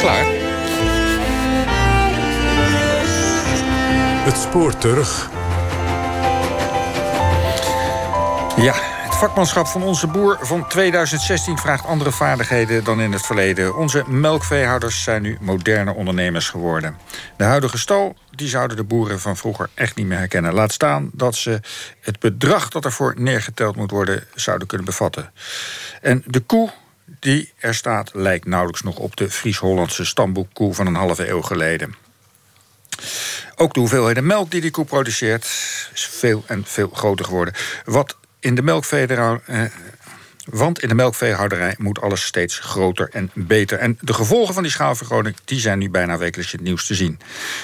klaar? Het spoor terug. Ja, het vakmanschap van onze boer van 2016 vraagt andere vaardigheden dan in het verleden. Onze melkveehouders zijn nu moderne ondernemers geworden. De huidige stal die zouden de boeren van vroeger echt niet meer herkennen. Laat staan dat ze het bedrag dat ervoor neergeteld moet worden zouden kunnen bevatten. En de koe die er staat lijkt nauwelijks nog op de Fries-Hollandse stamboekkoe van een halve eeuw geleden. Ook de hoeveelheden melk die die koe produceert is veel en veel groter geworden. Wat in de melkveehouderij, eh, want in de melkveehouderij moet alles steeds groter en beter. En de gevolgen van die schaalvergroting die zijn nu bijna wekelijks in het nieuws te zien.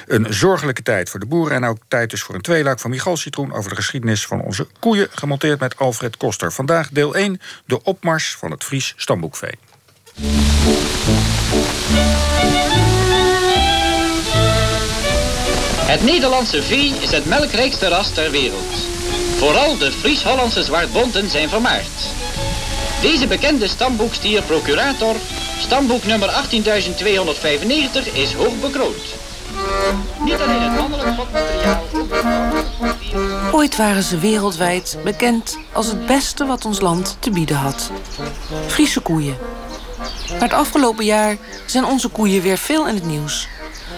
Een zorgelijke tijd voor de boeren en ook tijd dus voor een tweeluik van Michal Citroen over de geschiedenis van onze koeien, gemonteerd met Alfred Koster. Vandaag deel 1, de opmars van het Fries stamboekvee. Het Nederlandse vee is het melkrijkste ras ter wereld. Vooral de Fries-Hollandse zwartbonten zijn vermaard. Deze bekende stamboekstier procurator, stamboek nummer 18295, is hoog bekroond. Niet alleen het mannelijk. Ooit waren ze wereldwijd bekend als het beste wat ons land te bieden had. Friese koeien. Maar het afgelopen jaar zijn onze koeien weer veel in het nieuws.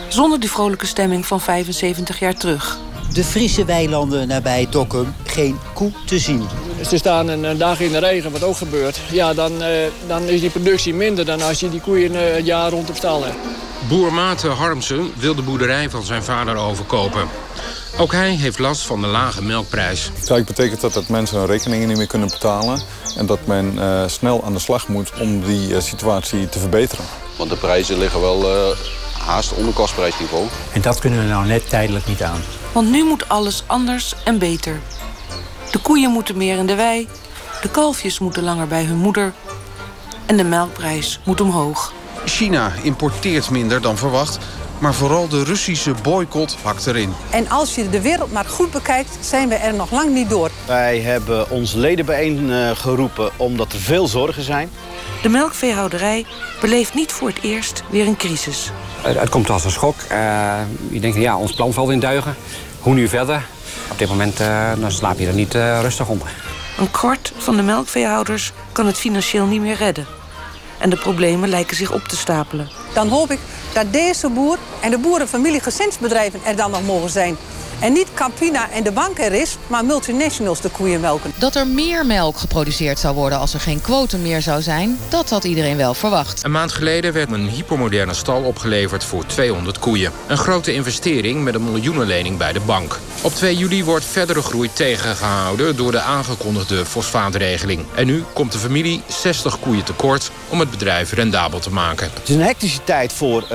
Zonder die vrolijke stemming van 75 jaar terug. De Friese weilanden nabij Dokkum geen koe te zien. Ze staan een, een dag in de regen, wat ook gebeurt. Ja, dan, eh, dan is die productie minder dan als je die koeien eh, het jaar rond op stal hebt. Boer Maarten Harmsen wil de boerderij van zijn vader overkopen. Ook hij heeft last van de lage melkprijs. Kijk, betekent dat dat mensen hun rekeningen niet meer kunnen betalen... en dat men eh, snel aan de slag moet om die eh, situatie te verbeteren. Want de prijzen liggen wel eh, haast onder kostprijsniveau. En dat kunnen we nou net tijdelijk niet aan. Want nu moet alles anders en beter. De koeien moeten meer in de wei, de kalfjes moeten langer bij hun moeder... en de melkprijs moet omhoog. China importeert minder dan verwacht, maar vooral de Russische boycott hakt erin. En als je de wereld maar goed bekijkt, zijn we er nog lang niet door. Wij hebben onze leden bijeengeroepen omdat er veel zorgen zijn. De melkveehouderij beleeft niet voor het eerst weer een crisis. Het, het komt als een schok. Uh, je denkt, ja, ons plan valt in duigen. Hoe nu verder? Op dit moment uh, dan slaap je er niet uh, rustig onder. Een kwart van de melkveehouders kan het financieel niet meer redden. En de problemen lijken zich op te stapelen. Dan hoop ik dat deze boer en de boerenfamilie gezinsbedrijven er dan nog mogen zijn. En niet Campina en de bank er is, maar multinationals de koeien melken. Dat er meer melk geproduceerd zou worden als er geen quotum meer zou zijn... dat had iedereen wel verwacht. Een maand geleden werd een hypermoderne stal opgeleverd voor 200 koeien. Een grote investering met een miljoenenlening bij de bank. Op 2 juli wordt verdere groei tegengehouden door de aangekondigde fosfaatregeling. En nu komt de familie 60 koeien tekort om het bedrijf rendabel te maken. Het is een hectische tijd voor uh,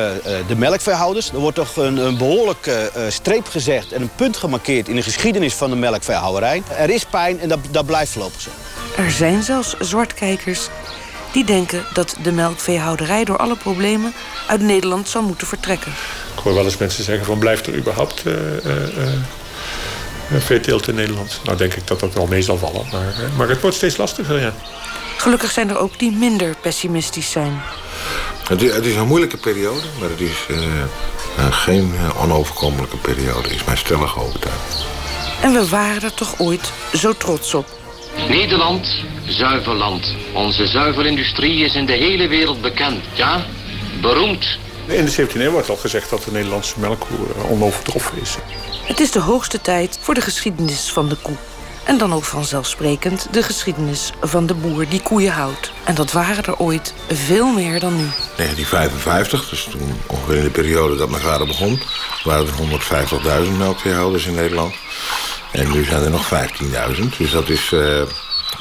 de melkveehouders. Er wordt toch een, een behoorlijke uh, streep gezegd en een punt gemarkeerd in de geschiedenis van de melkveehouderij. Er is pijn en dat, dat blijft voorlopig zo. Er zijn zelfs zwartkijkers die denken dat de melkveehouderij door alle problemen uit Nederland zou moeten vertrekken. Ik hoor wel eens mensen zeggen van blijft er überhaupt uh, uh, veeteelt in Nederland? Nou denk ik dat dat wel mee zal vallen, maar, maar het wordt steeds lastiger, ja. Gelukkig zijn er ook die minder pessimistisch zijn. Het is, het is een moeilijke periode, maar het is uh, uh, geen onoverkomelijke periode, is mijn stellige overtuiging. En we waren er toch ooit zo trots op. Nederland, zuiver land. Onze zuivelindustrie is in de hele wereld bekend, ja? Beroemd. In de 17e eeuw wordt al gezegd dat de Nederlandse melkkoe onovertroffen is. Het is de hoogste tijd voor de geschiedenis van de koe. En dan ook vanzelfsprekend de geschiedenis van de boer die koeien houdt. En dat waren er ooit veel meer dan nu. 1955, dus toen ongeveer in de periode dat mijn vader begon... waren er 150.000 melkveehouders in Nederland. En nu zijn er nog 15.000. Dus dat is, uh, uh,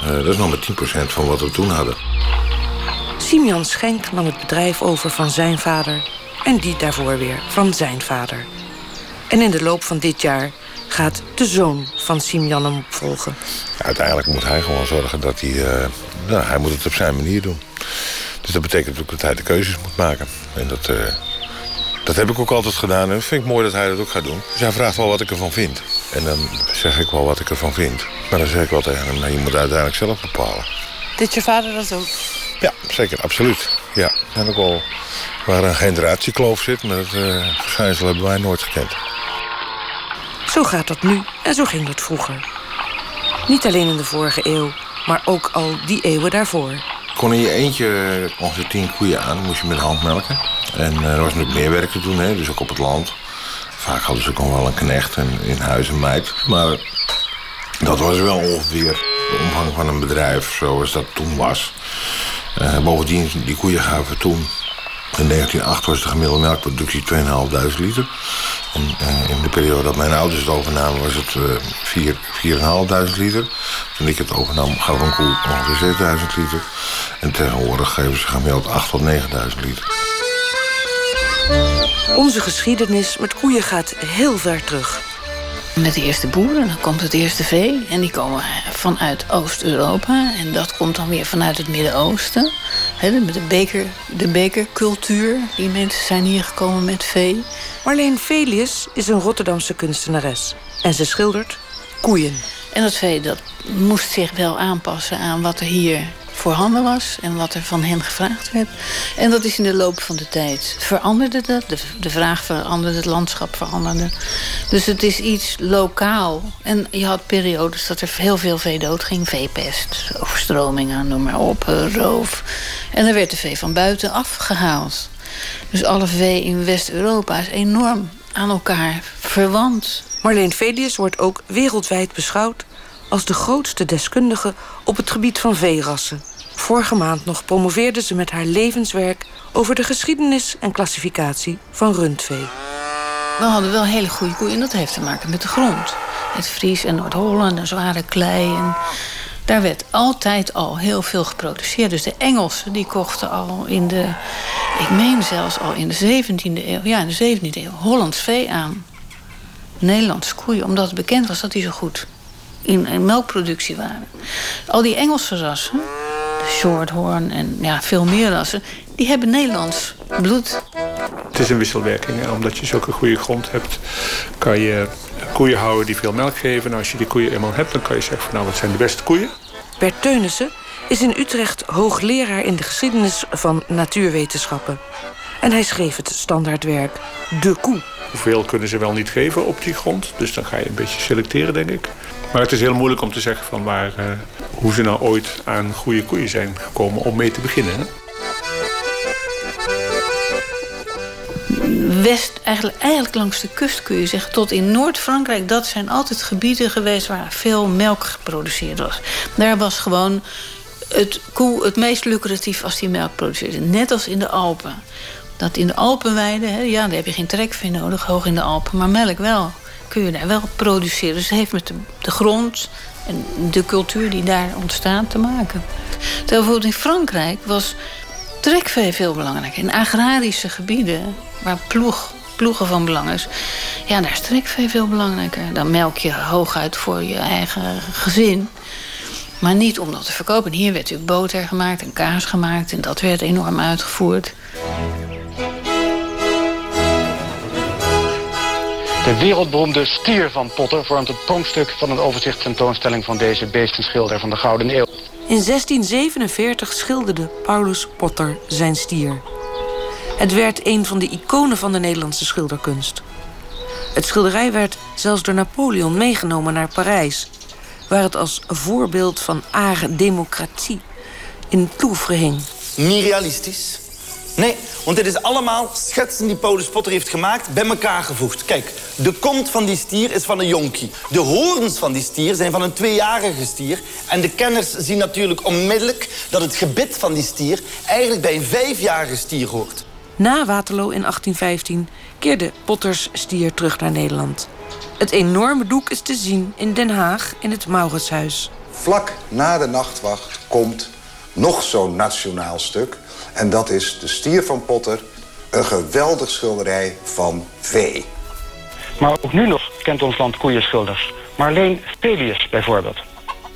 dat is nog maar 10% van wat we toen hadden. Simeon Schenk nam het bedrijf over van zijn vader... en die daarvoor weer van zijn vader. En in de loop van dit jaar gaat de zoon van Simeon hem opvolgen. Ja, uiteindelijk moet hij gewoon zorgen dat hij... Uh, nou, hij moet het op zijn manier doen. Dus dat betekent ook dat hij de keuzes moet maken. En dat, uh, dat heb ik ook altijd gedaan. En vind ik mooi dat hij dat ook gaat doen. Dus hij vraagt wel wat ik ervan vind. En dan zeg ik wel wat ik ervan vind. Maar dan zeg ik wel tegen hem, nou, je moet uiteindelijk zelf bepalen. Dit je vader dat ook? Ja, zeker, absoluut. Ja, en ook al waar een generatiekloof zit, maar dat uh, verschijnsel hebben wij nooit gekend. Zo gaat dat nu en zo ging dat vroeger. Niet alleen in de vorige eeuw, maar ook al die eeuwen daarvoor. Kon in je eentje ongeveer tien koeien aan, moest je met de hand melken. En uh, er was natuurlijk meer werk te doen, hè, dus ook op het land. Vaak hadden ze ook wel een knecht en in huis een meid. Maar dat was wel ongeveer de omvang van een bedrijf zoals dat toen was. Uh, bovendien, die koeien gaven toen... In 1908 was de gemiddelde melkproductie 2.500 liter. En uh, in de periode dat mijn ouders het overnamen was het uh, 4.500 liter. Toen ik het overnam gaf een koe ongeveer 6.000 liter. En tegenwoordig geven ze gemiddeld 8.000 tot 9.000 liter. Onze geschiedenis met koeien gaat heel ver terug. Met de eerste boeren, dan komt het eerste vee. En die komen vanuit Oost-Europa. En dat komt dan weer vanuit het Midden-Oosten. Met de, beker, de bekercultuur. Die mensen zijn hier gekomen met vee. Marleen Velius is een Rotterdamse kunstenares. En ze schildert koeien. En dat vee dat moest zich wel aanpassen aan wat er hier voorhanden was en wat er van hen gevraagd werd. En dat is in de loop van de tijd veranderde dat. De, vraag veranderde, het landschap veranderde. Dus het is iets lokaal. En je had periodes dat er heel veel vee dood ging. Veepest, overstromingen, noem maar op, roof. En er werd de vee van buiten afgehaald. Dus alle vee in West-Europa is enorm aan elkaar verwant. Marleen Velius wordt ook wereldwijd beschouwd als de grootste deskundige op het gebied van veerassen. Vorige maand nog promoveerde ze met haar levenswerk over de geschiedenis en klassificatie van rundvee. We hadden wel hele goede koeien en dat heeft te maken met de grond. Het Fries en Noord-Holland en zware klei. En daar werd altijd al heel veel geproduceerd. Dus de Engelsen die kochten al in de, ik meen zelfs al in de 17e eeuw, ja in de 17e eeuw, Hollands vee aan. Nederlandse koeien, omdat het bekend was dat die zo goed in, in melkproductie waren. Al die Engelse rassen, Shorthorn en ja, veel meer rassen, die hebben Nederlands bloed. Het is een wisselwerking. Hè? Omdat je zulke goede grond hebt, kan je koeien houden die veel melk geven. En als je die koeien eenmaal hebt, dan kan je zeggen van nou, wat zijn de beste koeien? Bert Teunissen is in Utrecht hoogleraar in de geschiedenis van natuurwetenschappen. En hij schreef het standaardwerk De Koe. Hoeveel kunnen ze wel niet geven op die grond? Dus dan ga je een beetje selecteren, denk ik. Maar het is heel moeilijk om te zeggen van waar, uh, hoe ze nou ooit aan goede koeien zijn gekomen om mee te beginnen. West, eigenlijk, eigenlijk langs de kust kun je zeggen, tot in Noord-Frankrijk, dat zijn altijd gebieden geweest waar veel melk geproduceerd was. Daar was gewoon het koe het meest lucratief als die melk produceerde. Net als in de Alpen. Dat in de Alpenweiden, hè, ja, daar heb je geen trekvee nodig, hoog in de Alpen, maar melk wel kun je wel produceren. Dus het heeft met de, de grond en de cultuur die daar ontstaat te maken. Terwijl bijvoorbeeld in Frankrijk was trekvee veel belangrijker. In agrarische gebieden, waar ploeg, ploegen van belang is... ja, daar is trekvee veel belangrijker. Dan melk je hooguit voor je eigen gezin... Maar niet om dat te verkopen. Hier werd natuurlijk boter gemaakt en kaas gemaakt... en dat werd enorm uitgevoerd. De wereldberoemde stier van Potter vormt het pronkstuk van een overzichtstentoonstelling van deze beestenschilder van de Gouden Eeuw. In 1647 schilderde Paulus Potter zijn stier. Het werd een van de iconen van de Nederlandse schilderkunst. Het schilderij werd zelfs door Napoleon meegenomen naar Parijs, waar het als voorbeeld van are democratie in het Louvre hing. Niet realistisch. Nee, want dit is allemaal schetsen die Paulus Potter heeft gemaakt, bij elkaar gevoegd. Kijk, de kont van die stier is van een jonkie. De hoorns van die stier zijn van een tweejarige stier. En de kenners zien natuurlijk onmiddellijk dat het gebit van die stier eigenlijk bij een vijfjarige stier hoort. Na Waterloo in 1815 keerde Potters stier terug naar Nederland. Het enorme doek is te zien in Den Haag in het Mauritshuis. Vlak na de nachtwacht komt nog zo'n nationaal stuk en dat is De Stier van Potter, een geweldig schilderij van vee. Maar ook nu nog kent ons land koeienschilders. Marleen Stelius bijvoorbeeld.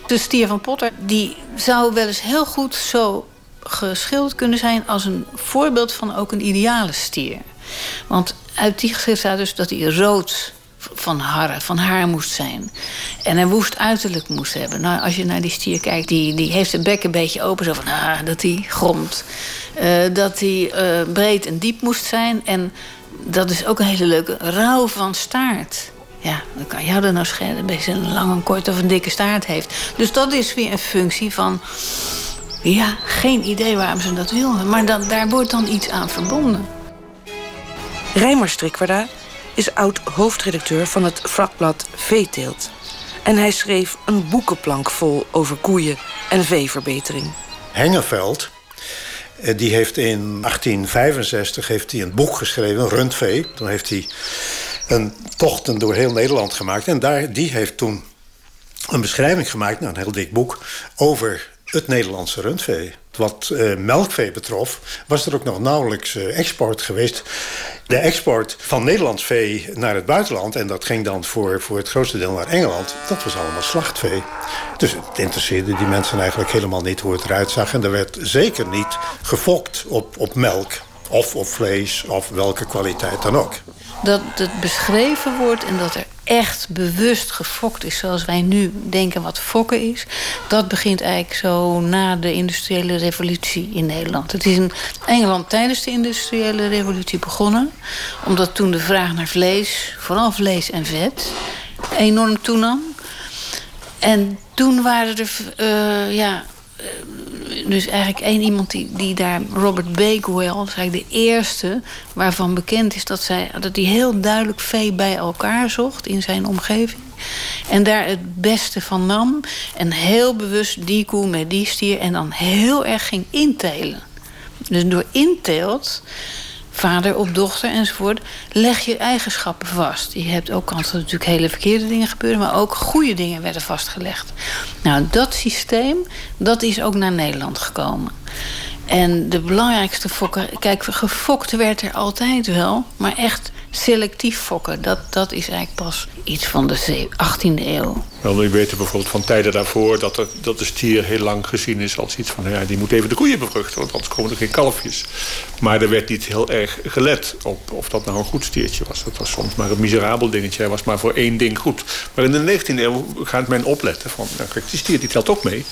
De stier van Potter die zou wel eens heel goed zo geschilderd kunnen zijn... als een voorbeeld van ook een ideale stier. Want uit die geschrift staat dus dat hij rood van harren, van haar moest zijn. En een woest uiterlijk moest hebben. Nou, als je naar die stier kijkt, die, die heeft zijn bek een beetje open, zo van ah, dat hij gromt. Uh, dat hij uh, breed en diep moest zijn. En dat is ook een hele leuke rouw van staart. Ja, dan kan jou dan nou schelen. Een een lange, een kort of een dikke staart heeft. Dus dat is weer een functie van. Ja, geen idee waarom ze dat wilden. Maar dan, daar wordt dan iets aan verbonden. Rijmer Strikwarda is oud-hoofdredacteur van het vakblad Veeteelt. En hij schreef een boekenplank vol over koeien en veeverbetering. Hengeveld eh, die heeft in 1865 heeft hij een boek geschreven, Rundvee. Toen heeft hij een tochten door heel Nederland gemaakt. En daar, die heeft toen een beschrijving gemaakt, nou, een heel dik boek, over het Nederlandse rundvee. Wat uh, melkvee betrof, was er ook nog nauwelijks uh, export geweest. De export van Nederlands vee naar het buitenland... en dat ging dan voor, voor het grootste deel naar Engeland... dat was allemaal slachtvee. Dus het interesseerde die mensen eigenlijk helemaal niet hoe het eruit zag. En er werd zeker niet gefokt op, op melk of op vlees of welke kwaliteit dan ook dat het beschreven wordt en dat er echt bewust gefokt is, zoals wij nu denken wat fokken is, dat begint eigenlijk zo na de industriële revolutie in Nederland. Het is in Engeland tijdens de industriële revolutie begonnen, omdat toen de vraag naar vlees, vooral vlees en vet, enorm toenam. En toen waren er uh, ja, dus eigenlijk één iemand die, die daar, Robert Bakewell, dat eigenlijk de eerste waarvan bekend is dat, zij, dat hij heel duidelijk vee bij elkaar zocht in zijn omgeving. En daar het beste van nam. En heel bewust die koe met die stier. En dan heel erg ging intelen. Dus door inteelt vader op dochter enzovoort, leg je eigenschappen vast. Je hebt ook kans dat natuurlijk hele verkeerde dingen gebeuren, maar ook goede dingen werden vastgelegd. Nou, dat systeem, dat is ook naar Nederland gekomen. En de belangrijkste fokker, kijk, gefokt werd er altijd wel, maar echt selectief fokken. Dat, dat is eigenlijk pas iets van de 18e eeuw. Wel, we weten bijvoorbeeld van tijden daarvoor dat, dat de stier heel lang gezien is als iets van ja, die moet even de koeien bevruchten, want anders komen er geen kalfjes. Maar er werd niet heel erg gelet op of dat nou een goed stiertje was. Dat was soms maar een miserabel dingetje. Hij was maar voor één ding goed. Maar in de 19e eeuw gaat men opletten van, nou, kijk, die stier die telt ook mee.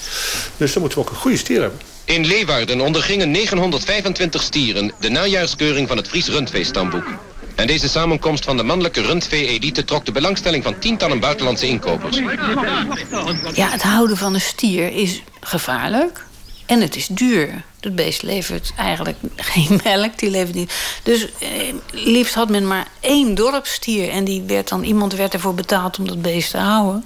Dus dan moeten we ook een goede stier hebben. In Leeuwarden ondergingen 925 stieren de najaarskeuring van het Fries Rundveestamboek. En deze samenkomst van de mannelijke rundvee-elite trok de belangstelling van tientallen buitenlandse inkopers. Ja, het houden van een stier is gevaarlijk en het is duur. Het beest levert eigenlijk geen melk, die levert niet. Dus eh, liefst had men maar één dorpstier en die werd dan, iemand werd ervoor betaald om dat beest te houden.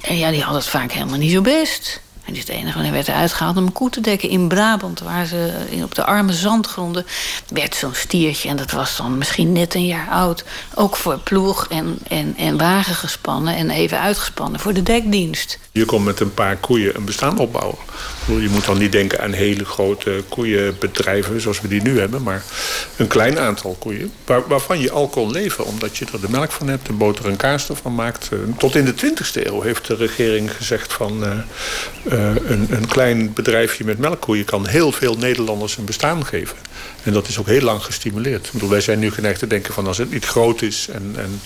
En ja, die had het vaak helemaal niet zo best. En het enige. En hij werd uitgehaald om een koe te dekken in Brabant. Waar ze op de arme zandgronden werd zo'n stiertje. En dat was dan misschien net een jaar oud. Ook voor ploeg en, en, en wagen gespannen. En even uitgespannen voor de dekdienst. Je kon met een paar koeien een bestaan opbouwen. Je moet dan niet denken aan hele grote koeienbedrijven zoals we die nu hebben. Maar een klein aantal koeien. Waar, waarvan je al kon leven. Omdat je er de melk van hebt, de boter en kaas ervan maakt. Tot in de 20e eeuw heeft de regering gezegd van... Uh, een, een klein bedrijfje met melkkoeien kan heel veel Nederlanders een bestaan geven. En dat is ook heel lang gestimuleerd. Ik bedoel, wij zijn nu geneigd te denken van als het niet groot is en, en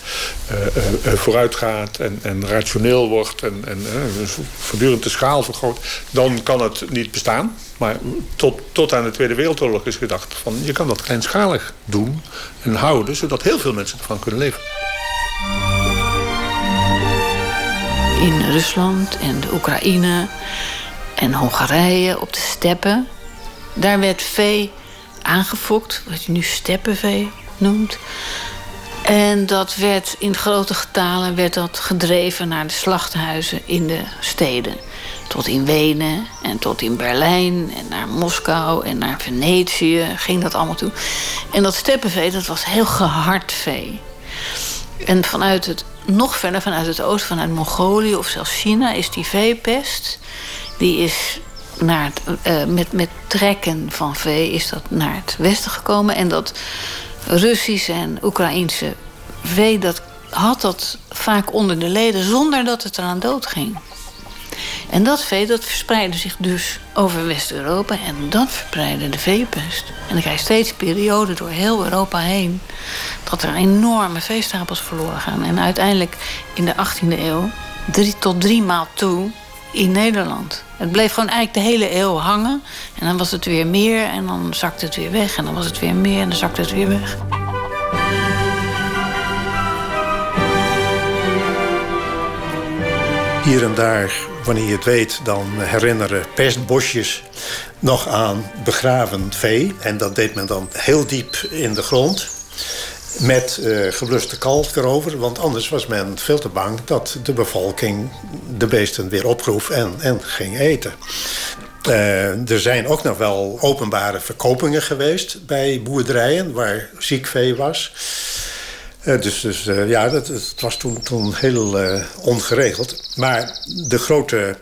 en, en rationeel wordt en, en voortdurend de schaal vergroot, dan kan het niet bestaan. Maar tot, tot aan de Tweede Wereldoorlog is gedacht van je kan dat kleinschalig doen en houden, zodat heel veel mensen ervan kunnen leven. In Rusland en de Oekraïne en Hongarije op de steppen, daar werd vee aangefokt, wat je nu steppenvee noemt. En dat werd in grote getalen werd dat gedreven naar de slachthuizen in de steden. Tot in Wenen en tot in Berlijn en naar Moskou en naar Venetië ging dat allemaal toe. En dat steppenvee, dat was heel gehard vee. En vanuit het, nog verder vanuit het oosten, vanuit Mongolië of zelfs China, is die veepest. Die is naar uh, met, met trekken van vee is dat naar het westen gekomen. En dat Russische en Oekraïense vee, dat had dat vaak onder de leden zonder dat het eraan dood ging. En dat vee dat verspreidde zich dus over West-Europa. En dat verspreidde de veepest. En dan krijg je steeds perioden door heel Europa heen... dat er enorme veestapels verloren gaan. En uiteindelijk in de 18e eeuw drie tot drie maal toe in Nederland. Het bleef gewoon eigenlijk de hele eeuw hangen. En dan was het weer meer en dan zakte het weer weg. En dan was het weer meer en dan zakte het weer weg. Hier en daar, wanneer je het weet, dan herinneren pestbosjes nog aan begraven vee. En dat deed men dan heel diep in de grond. Met uh, gebluste kalf erover, want anders was men veel te bang dat de bevolking de beesten weer oproef en, en ging eten. Uh, er zijn ook nog wel openbare verkopingen geweest bij boerderijen waar ziek vee was. Uh, dus dus ja, dat, het was toen, toen heel ongeregeld. Maar de grote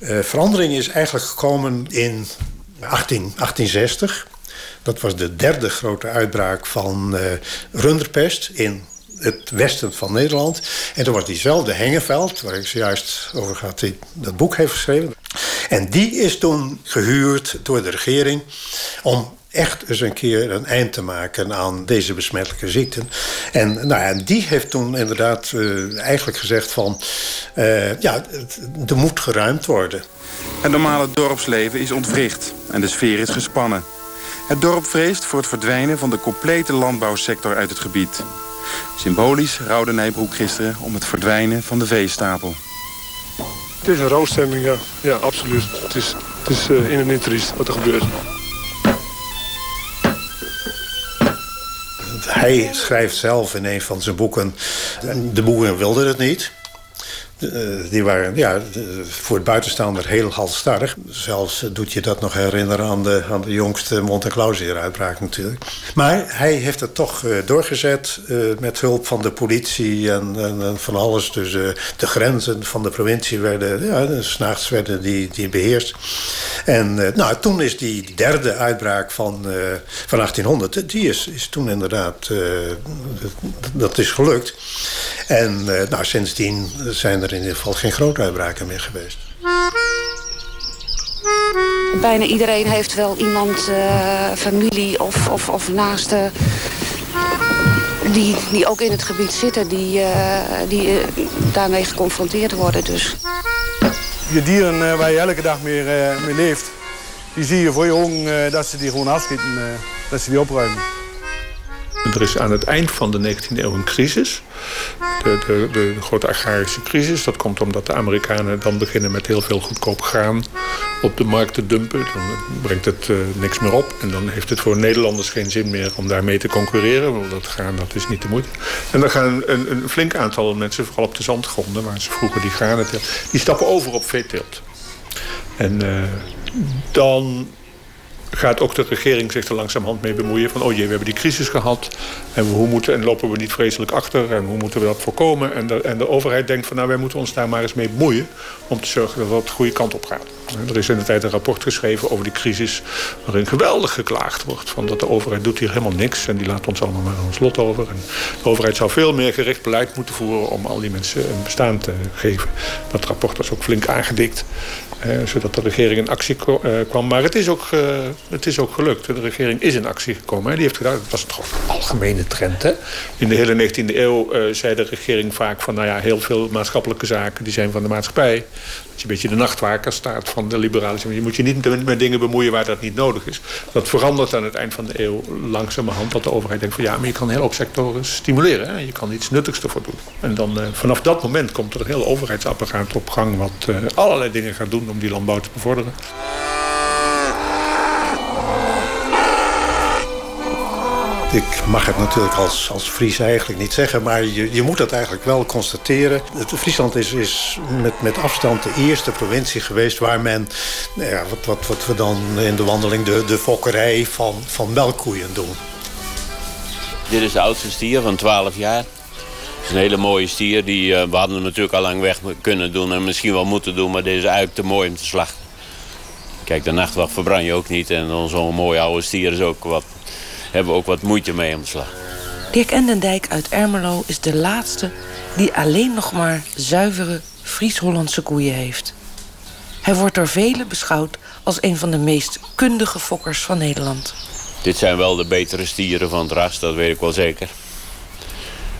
verandering is eigenlijk gekomen in 18, 1860. Dat was de derde grote uitbraak van uh, runderpest in het westen van Nederland. En toen was diezelfde Hengeveld, waar ik zojuist over gaat, die dat boek heeft geschreven. En die is toen gehuurd door de regering om echt eens een keer een eind te maken aan deze besmettelijke ziekten. En nou ja, die heeft toen inderdaad uh, eigenlijk gezegd van... Uh, ja, er moet geruimd worden. Het normale dorpsleven is ontwricht en de sfeer is gespannen. Het dorp vreest voor het verdwijnen van de complete landbouwsector uit het gebied. Symbolisch rouwde Nijbroek gisteren om het verdwijnen van de veestapel. Het is een rouwstemming, ja. Ja, absoluut. Het is, het is uh, in en in triest wat er gebeurt. Hij schrijft zelf in een van zijn boeken... de boeren wilden het niet. Eh, die waren ja, voor het buitenstaander heel halstarrig. Zelfs doet je dat nog herinneren aan de, aan de jongste Monte Clausier-uitbraak natuurlijk. Maar hij heeft het toch doorgezet met hulp van de politie en, en, en van alles. Dus de grenzen van de provincie werden, ja, s'nachts werden die, die beheerst. En nou, toen is die derde uitbraak van, van 1800, die is, is toen inderdaad, dat is gelukt. En nou, sindsdien zijn er er in ieder geval geen grote uitbraken meer geweest. Bijna iedereen heeft wel iemand, uh, familie of, of, of naasten... Die, die ook in het gebied zitten, die, uh, die uh, daarmee geconfronteerd worden. Dus. Je dieren waar je elke dag mee, mee leeft... die zie je voor je ogen dat ze die gewoon afschieten, dat ze die opruimen. Er is aan het eind van de 19e eeuw een crisis. De, de, de, grote agrarische crisis. Dat komt omdat de Amerikanen dan beginnen met heel veel goedkoop graan op de markt te dumpen. Dan brengt het uh, niks meer op. En dan heeft het voor Nederlanders geen zin meer om daarmee te concurreren. Want dat graan dat is niet de moeite. En dan gaan een, een flink aantal mensen, vooral op de zandgronden... waar ze vroeger die granen die stappen over op veeteelt. En uh, dan gaat ook de regering zich er langzamerhand mee bemoeien. Van, oh jee, we hebben die crisis gehad. En hoe moeten, en lopen we niet vreselijk achter? En hoe moeten we dat voorkomen? En de, en de overheid denkt van, nou, wij moeten ons daar maar eens mee bemoeien. Om te zorgen dat dat de goede kant op. Er is in de tijd een rapport geschreven over die crisis. Waarin geweldig geklaagd wordt. Van dat de overheid doet hier helemaal niks. En die laat ons allemaal maar ons lot over. En de overheid zou veel meer gericht beleid moeten voeren. Om al die mensen een bestaan te geven. Dat rapport was ook flink aangedikt. Eh, zodat de regering in actie eh, kwam. Maar het is, ook, uh, het is ook gelukt. De regering is in actie gekomen. Die heeft gedaan, dat was toch een algemene trend. Hè? In de hele 19e eeuw zei de regering vaak van... nou ja, heel veel maatschappelijke zaken die zijn van de maatschappij. Dat je een beetje de nachtwaker staat van de liberalisme. Je moet je niet met dingen bemoeien waar dat niet nodig is. Dat verandert aan het eind van de eeuw langzamerhand. Dat de overheid denkt van ja, maar je kan heel op sectoren stimuleren. Hè? Je kan iets nuttigs ervoor doen. En dan vanaf dat moment komt er een heel overheidsapparaat op gang... wat allerlei dingen gaat doen om die landbouw te bevorderen. Ik mag het natuurlijk als, als Fries eigenlijk niet zeggen, maar je, je moet dat eigenlijk wel constateren. Het, Friesland is, is met, met afstand de eerste provincie geweest waar men, nou ja, wat, wat, wat we dan in de wandeling de, de fokkerij van, van melkkoeien doen. Dit is de oudste stier van 12 jaar. Het is een hele mooie stier. Die, uh, we hadden hem natuurlijk al lang weg kunnen doen en misschien wel moeten doen, maar deze is eigenlijk te mooi om te slachten. Kijk, de nachtwacht verbrand je ook niet en zo'n mooie oude stier is ook wat hebben we ook wat moeite mee om te slag. Dirk Endendijk uit Ermelo is de laatste die alleen nog maar zuivere Fries-Hollandse koeien heeft. Hij wordt door velen beschouwd als een van de meest kundige fokkers van Nederland. Dit zijn wel de betere stieren van het ras, dat weet ik wel zeker.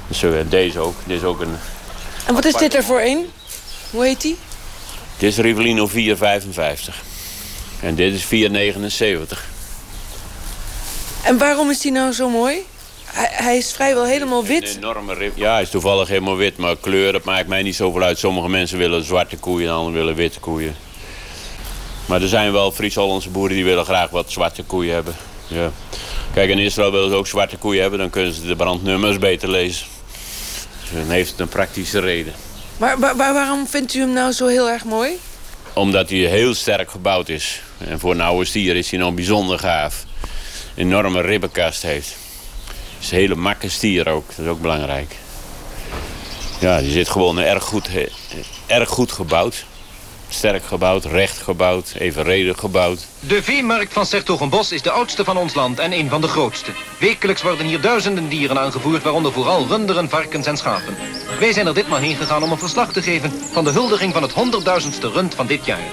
Dus uh, deze ook. Dit is ook een... En wat is dit er voor een? Hoe heet die? Dit is Rivellino 455. En dit is 479. En waarom is die nou zo mooi? Hij, hij is vrijwel helemaal wit. Een enorme rib. Ja, hij is toevallig helemaal wit. Maar kleur, dat maakt mij niet zoveel uit. Sommige mensen willen zwarte koeien, anderen willen witte koeien. Maar er zijn wel Fries-Hollandse boeren die willen graag wat zwarte koeien hebben. Ja. Kijk, in Israël willen ze ook zwarte koeien hebben. Dan kunnen ze de brandnummers beter lezen. Dan heeft het een praktische reden. Maar, maar, waarom vindt u hem nou zo heel erg mooi? Omdat hij heel sterk gebouwd is. En voor een oude stier is hij nou bijzonder gaaf. Een enorme ribbenkast heeft. Het is een hele makke stier ook. Dat is ook belangrijk. Ja, die zit gewoon erg goed, erg goed gebouwd. Sterk gebouwd, recht gebouwd, evenredig gebouwd. De veemarkt van Sertogenbos is de oudste van ons land en een van de grootste. Wekelijks worden hier duizenden dieren aangevoerd, waaronder vooral runderen, varkens en schapen. Wij zijn er ditmaal heen gegaan om een verslag te geven van de huldiging van het honderdduizendste rund van dit jaar.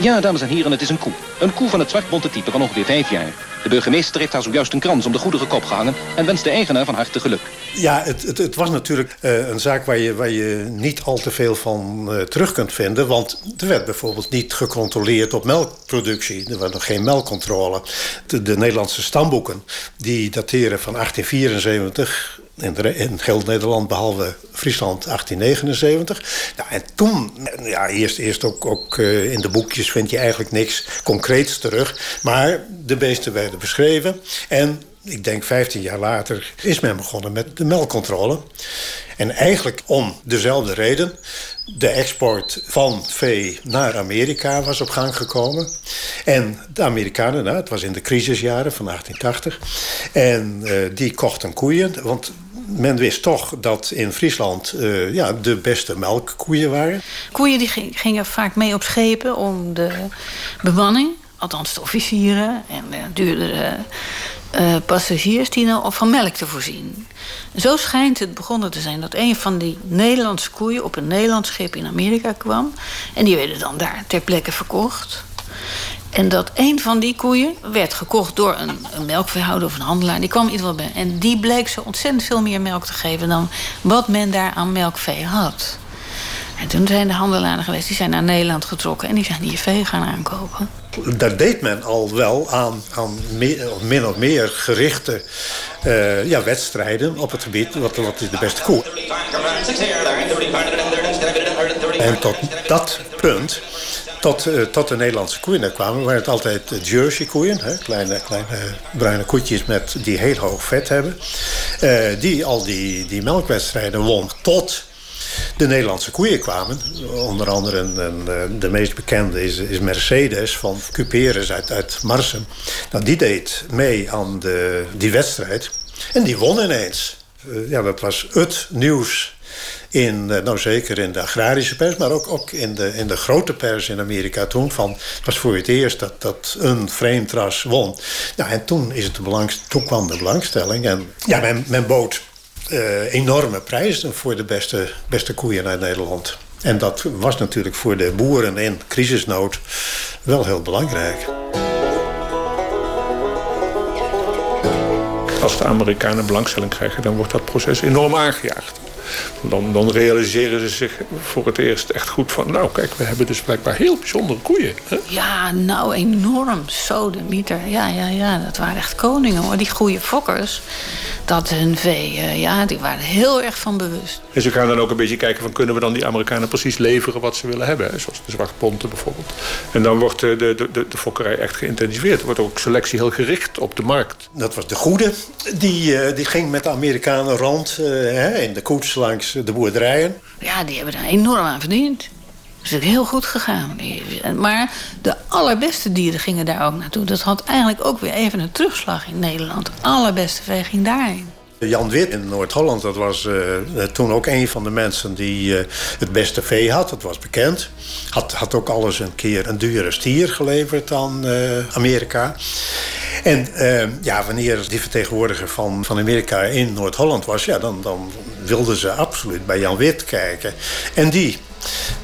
Ja, dames en heren, het is een koe. Een koe van het zwartbonte type van ongeveer vijf jaar. De burgemeester heeft haar zojuist een krans om de goedere kop gehangen... en wenst de eigenaar van harte geluk. Ja, het, het, het was natuurlijk uh, een zaak waar je, waar je niet al te veel van uh, terug kunt vinden. Want er werd bijvoorbeeld niet gecontroleerd op melkproductie. Er was nog geen melkcontrole. De, de Nederlandse stamboeken die dateren van 1874 in, heel Nederland, behalve Friesland 1879. Nou, en toen, ja, eerst, eerst ook, ook uh, in de boekjes vind je eigenlijk niks concreets terug. Maar de beesten werden beschreven. En ik denk 15 jaar later is men begonnen met de melkcontrole. En eigenlijk om dezelfde reden. De export van vee naar Amerika was op gang gekomen. En de Amerikanen, nou, het was in de crisisjaren van 1880. En uh, die kochten koeien, want men wist toch dat in Friesland uh, ja, de beste melkkoeien waren. Koeien die gingen vaak mee op schepen om de bemanning, althans de officieren en de duurdere uh, passagiers, die nou van melk te voorzien. Zo schijnt het begonnen te zijn dat een van die Nederlandse koeien op een Nederlands schip in Amerika kwam. En die werden dan daar ter plekke verkocht. En dat een van die koeien werd gekocht door een, een melkveehouder of een handelaar. Die kwam ieder geval bij. En die bleek zo ontzettend veel meer melk te geven dan wat men daar aan melkvee had. En toen zijn de handelaren geweest, die zijn naar Nederland getrokken en die zijn hier vee gaan aankopen. Daar deed men al wel aan, aan meer, min of meer gerichte uh, ja, wedstrijden op het gebied. Wat, wat is de beste koe? En tot dat punt tot, uh, tot de Nederlandse koeien kwamen, waren het altijd Jersey koeien. Hè? Kleine, kleine bruine koetjes met, die heel hoog vet hebben. Die al die, die melkwedstrijden won tot de Nederlandse koeien kwamen. Onder andere een, een, de meest bekende is, is Mercedes van Cuperus uit, uit Marsum. Nou, die deed mee aan de, die wedstrijd. En die won ineens. Uh, ja, dat was het nieuws in, nou zeker in de agrarische pers, maar ook, ook in, de, in de grote pers in Amerika toen. Van, het was voor het eerst dat, dat een vreemd ras won. Nou, en toen, is het belangst, toen kwam de belangstelling. En ja, men, men bood uh, enorme prijzen voor de beste, beste koeien uit Nederland. En dat was natuurlijk voor de boeren in crisisnood wel heel belangrijk. Als de Amerikanen belangstelling krijgen, dan wordt dat proces enorm aangejaagd. Dan, dan, realiseren ze zich voor het eerst echt goed van... nou kijk, we hebben dus blijkbaar heel bijzondere koeien. Hè? Ja, nou enorm. Zo de mieter. Ja, ja, ja, dat waren echt koningen hoor. Die goede fokkers, dat hun vee, uh, ja, die waren heel erg van bewust. En ze gaan dan ook een beetje kijken van... kunnen we dan die Amerikanen precies leveren wat ze willen hebben? Hè? Zoals de zwartponten bijvoorbeeld. En dan wordt de, de, de, de fokkerij echt geïntensiveerd. Er wordt ook selectie heel gericht op de markt. Dat was de goede. Die, uh, die ging met de Amerikanen rond uh, in de koets langs de boerderijen. Ja, die hebben daar enorm aan verdiend. Dat is heel goed gegaan. Maar de allerbeste dieren gingen daar ook naartoe. Dat had eigenlijk ook weer even een terugslag in Nederland. De allerbeste vee ging daarheen. Jan Wit in Noord-Holland, dat was uh, toen ook een van de mensen die uh, het beste vee had. Dat was bekend. Had, had ook alles een keer een dure stier geleverd aan uh, Amerika. En ja, wanneer die vertegenwoordiger van, van Amerika in Noord-Holland was... Ja, dan, dan wilden ze absoluut bij Jan Wit kijken. En die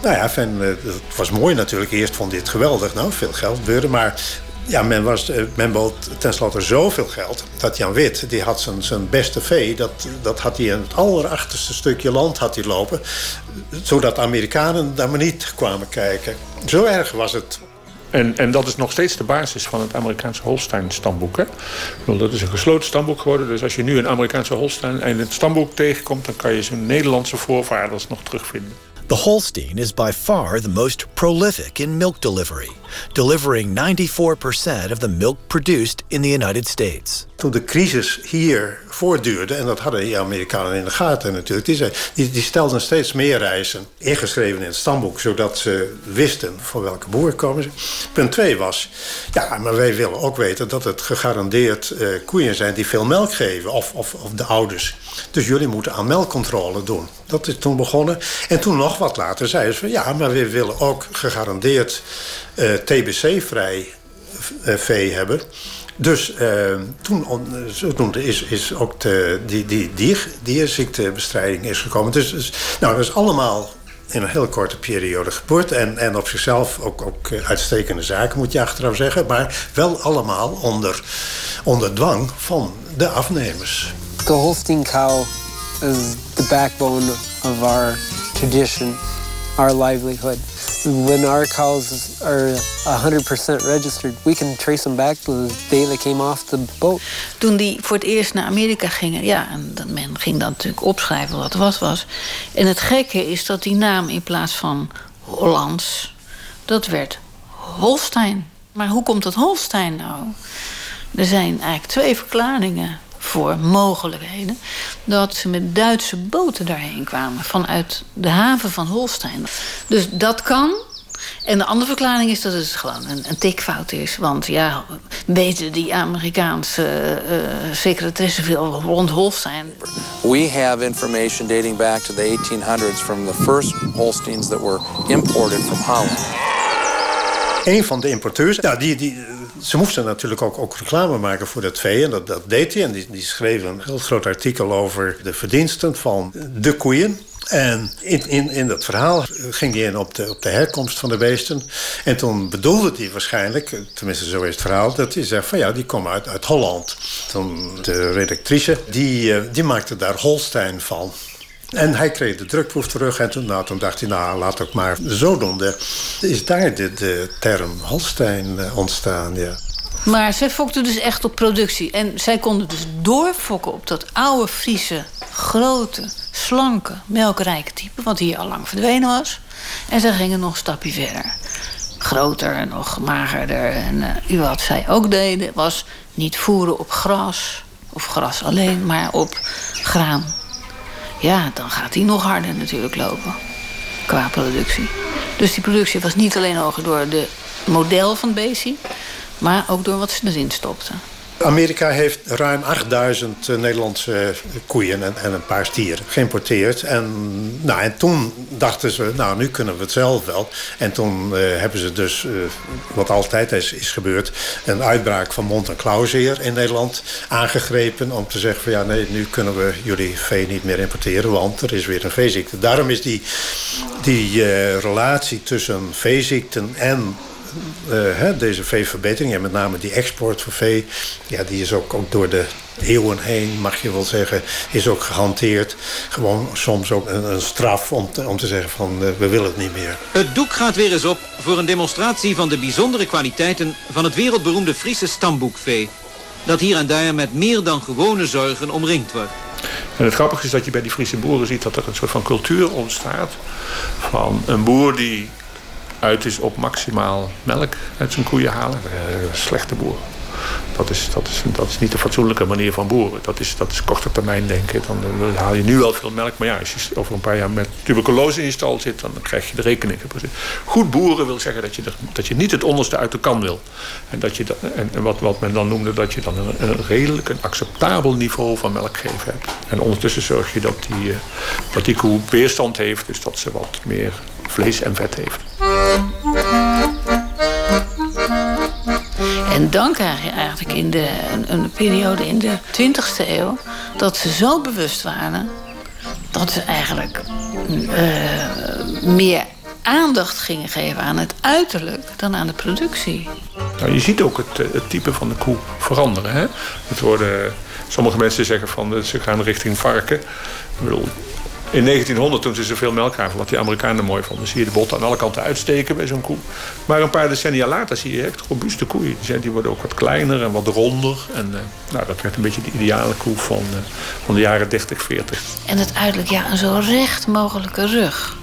Nou ja, eh, het was mooi natuurlijk. Eerst vond het geweldig. Nou, veel geld gebeurde. Maar ja, men, was, eh, men bood tenslotte zoveel geld dat Jan Wit, die had zijn, zijn beste vee, dat, dat had hij in het allerachterste stukje land had hij lopen, zodat de Amerikanen daar maar niet kwamen kijken. Zo erg was het. En, en dat is nog steeds de basis van het Amerikaanse Holstein-stamboek. Dat is een gesloten stamboek geworden. Dus als je nu een Amerikaanse Holstein in het stamboek tegenkomt... dan kan je zijn Nederlandse voorvaders nog terugvinden. The Holstein is by far the most prolific in milk delivery, delivering 94% of the milk produced in the United States. Toen de crisis hier voortduurde, en dat hadden die Amerikanen in de gaten natuurlijk, die, die, stelden steeds meer reizen ingeschreven in het stamboek, zodat ze wisten van welke boer komen ze. Punt 2 was, ja, maar wij willen ook weten dat het gegarandeerd uh, koeien zijn die veel melk geven, of, of, of de ouders. Dus jullie moeten aan melkcontrole doen. Dat is toen begonnen. En toen nog wat later zeiden ze van ja, maar we willen ook gegarandeerd uh, TBC-vrij uh, vee hebben. Dus uh, toen, is, is ook de, die, die dier, dierziektebestrijding is gekomen. Dus, dus nou, dat is allemaal in een heel korte periode gebeurd. En, en op zichzelf ook, ook uitstekende zaken, moet je achteraf zeggen. Maar wel allemaal onder, onder dwang van de afnemers. The Holstein is the backbone of our tradition, our livelihood. When our cows are 100% registered, we can trace them back to the day they came off the boat. Toen die voor het eerst naar Amerika gingen, ja, en men ging dan natuurlijk opschrijven wat wat was. En het gekke is dat die naam in plaats van Hollands, dat werd Holstein. Maar hoe komt dat Holstein nou? Er zijn eigenlijk twee verklaringen voor mogelijkheden. Dat ze met Duitse boten daarheen kwamen vanuit de haven van Holstein. Dus dat kan. En de andere verklaring is dat het gewoon een, een tikfout is. Want ja, weten die Amerikaanse uh, secretaressen veel rond Holstein. We have information dating back to the 1800s from the first Holsteins that were imported from Holland. Een van de importeurs, nou, die, die, ze moesten natuurlijk ook, ook reclame maken voor dat vee. En dat, dat deed hij. En die, die schreef een heel groot artikel over de verdiensten van de koeien. En in, in, in dat verhaal ging hij in op de, op de herkomst van de beesten. En toen bedoelde hij waarschijnlijk, tenminste zo is het verhaal... dat hij zegt van ja, die komen uit, uit Holland. Toen de redactrice, die, die maakte daar Holstein van... En hij kreeg de drukproef terug en toen, nou, dacht hij, nou, laat ook maar zo doen. De, is daar de, de term Holstein ontstaan, ja. Maar zij fokte dus echt op productie. En zij konden dus doorfokken op dat oude Friese, grote, slanke, melkrijke type... wat hier al lang verdwenen was. En zij gingen nog een stapje verder. Groter nog magerder. En uh, wat zij ook deden was niet voeren op gras... of gras alleen, maar op graan ja, dan gaat hij nog harder natuurlijk lopen. Qua productie. Dus die productie was niet alleen hoger door de model van Bezi... maar ook door wat ze erin stopten. Amerika heeft ruim 8000 Nederlandse koeien en, en, een paar stieren geïmporteerd. En, nou, en toen dachten ze, nou, nu kunnen we het zelf wel. En toen uh, hebben ze dus, wat altijd is, is gebeurd... een uitbraak van mond- en klauwzeer in Nederland aangegrepen... om te zeggen van, ja, nee, nu kunnen we jullie vee niet meer importeren... want er is weer een veeziekte. Daarom is die, die relatie tussen veeziekten en hè, deze veeverbetering, en met name die export van vee, ja, die is ook, ook door de eeuwen heen, mag je wel zeggen, is ook gehanteerd. Gewoon soms ook een, een straf om te, om te zeggen van uh, we willen het niet meer. Het doek gaat weer eens op voor een demonstratie van de bijzondere kwaliteiten van het wereldberoemde Friese stamboekvee. Dat hier en daar met meer dan gewone zorgen omringd wordt. En het grappige is dat je bij die Friese boeren ziet dat er een soort van cultuur ontstaat. Van een boer die uit is op maximaal melk uit zijn koeien halen. Slechte boer. Dat is, dat, is, dat is niet de fatsoenlijke manier van boeren. Dat is, dat is korte termijn denken. Dan, dan haal je nu wel veel melk. Maar ja, als je over een paar jaar met tuberculose in je stal zit... dan krijg je de rekening. Goed boeren wil zeggen dat je, dat je niet het onderste uit de kan wil. En, dat je en wat, wat men dan noemde dat je dan een, redelijk, een acceptabel niveau van melk geven hebt. En ondertussen zorg je dat die, uh, dat die koe weerstand heeft. Dus dat ze wat meer vlees en vet heeft. En dan krijg je eigenlijk in de, een, periode in de 20e eeuw... dat ze zo bewust waren dat ze eigenlijk uh, meer aandacht gingen geven aan het uiterlijk dan aan de productie. Nou, je ziet ook het, het type van de koe veranderen. Hè? Het worden, sommige mensen zeggen van ze gaan richting varken. In 1900, toen ze zoveel melk gaven, wat die Amerikanen mooi vonden, zie je de botten aan alle kanten uitsteken bij zo'n koe. Maar een paar decennia later zie je echt robuuste koeien. Die, worden ook wat kleiner en wat ronder. En uh, nou, dat werd een beetje de ideale koe van, uh, van de jaren 30, 40. En het uiterlijk, ja, een zo recht mogelijke rug.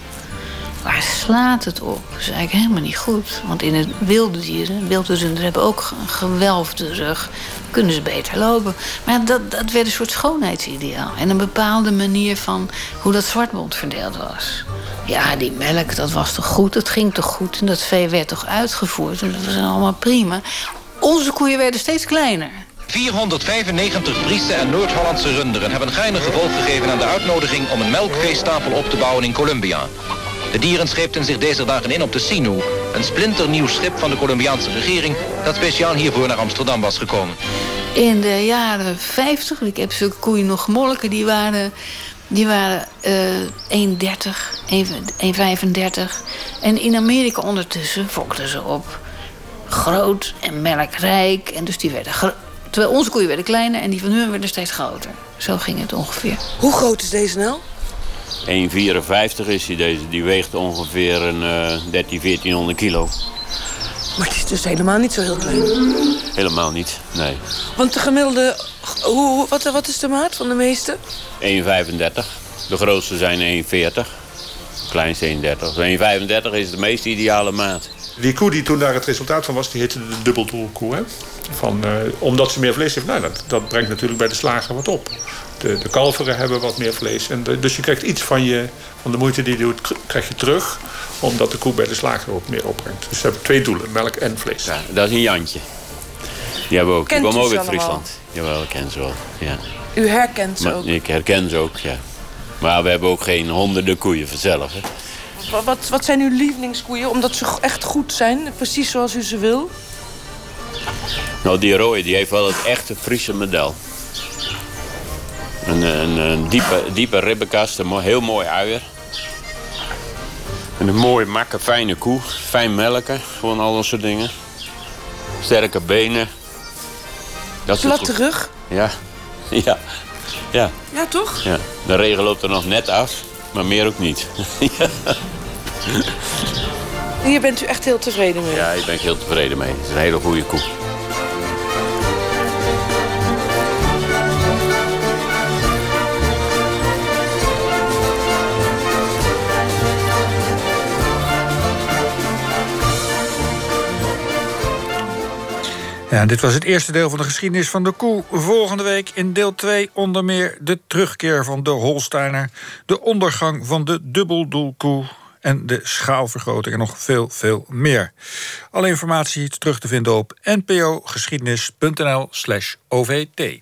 Waar slaat het op? Dat is eigenlijk helemaal niet goed. Want in het wilde dieren, wilde runderen hebben ook een gewelfde rug. Kunnen ze beter lopen. Maar dat, dat werd een soort schoonheidsideaal. En een bepaalde manier van hoe dat zwartbond verdeeld was. Ja, die melk, dat was toch goed? Dat ging toch goed? En dat vee werd toch uitgevoerd? En dat was allemaal prima. Onze koeien werden steeds kleiner. 495 Friese en Noord-Hollandse runderen hebben geinig gevolg gegeven aan de uitnodiging om een melkveestapel op te bouwen in Colombia. De dieren scheepten zich deze dagen in op de Sinu, een splinternieuw schip van de Colombiaanse regering dat speciaal hiervoor naar Amsterdam was gekomen. In de jaren 50, ik heb zulke koeien nog gemolken, die waren, die waren uh, 1,30, 1,35. En in Amerika ondertussen fokten ze op. Groot en melkrijk. En dus die werden Terwijl onze koeien werden kleiner en die van hun werden steeds groter. Zo ging het ongeveer. Hoe groot is deze nou? 1,54 is hij deze. Die weegt ongeveer een uh, 13, 1400 kilo. Maar het is dus helemaal niet zo heel klein? Helemaal niet, nee. Want de gemiddelde... Hoe, wat, wat is de maat van de meeste? 1,35. De grootste zijn 1,40. De kleinste 1,30. 1,35 is de meest ideale maat. Die koe die toen daar het resultaat van was, die heette de dubbeldoelkoe. Hè? Van, uh, omdat ze meer vlees heeft, nou, dat, dat brengt natuurlijk bij de slager wat op. De, de kalveren hebben wat meer vlees. En dus je krijgt iets van, je, van de moeite die je doet, krijg je terug. Omdat de koe bij de slager ook meer opbrengt. Dus ze hebben twee doelen, melk en vlees. Ja, dat is een Jantje. Die hebben ook. Kent die komen ook uit Friesland. Jawel, ik ken ze wel. Ja. U herkent ze Maar ook. ik herken ze ook, ja. Maar we hebben ook geen honderden koeien vanzelf. Hè. Wat, wat, wat zijn uw lievelingskoeien? Omdat ze echt goed zijn, precies zoals u ze wil? Nou, die rode die heeft wel het echte Friese model. Een, een, een diepe, diepe ribbenkast, een heel mooi uier. En een mooie, makke, fijne koe. Fijn melken, gewoon al dat soort dingen. Sterke benen. Dat Platte rug? Ja, ja, ja. Ja, toch? ja. De regen loopt er nog net af, maar meer ook niet. ja. Hier bent u echt heel tevreden mee? ja, ik ben heel tevreden mee. Het is een hele goede koe. Ja, dit was het eerste deel van de geschiedenis van de koe. Volgende week in deel 2 onder meer de terugkeer van de Holsteiner... de ondergang van de dubbeldoelkoe en de schaalvergroting en nog veel, veel meer. Alle informatie terug te vinden op npogeschiedenis.nl slash ovt.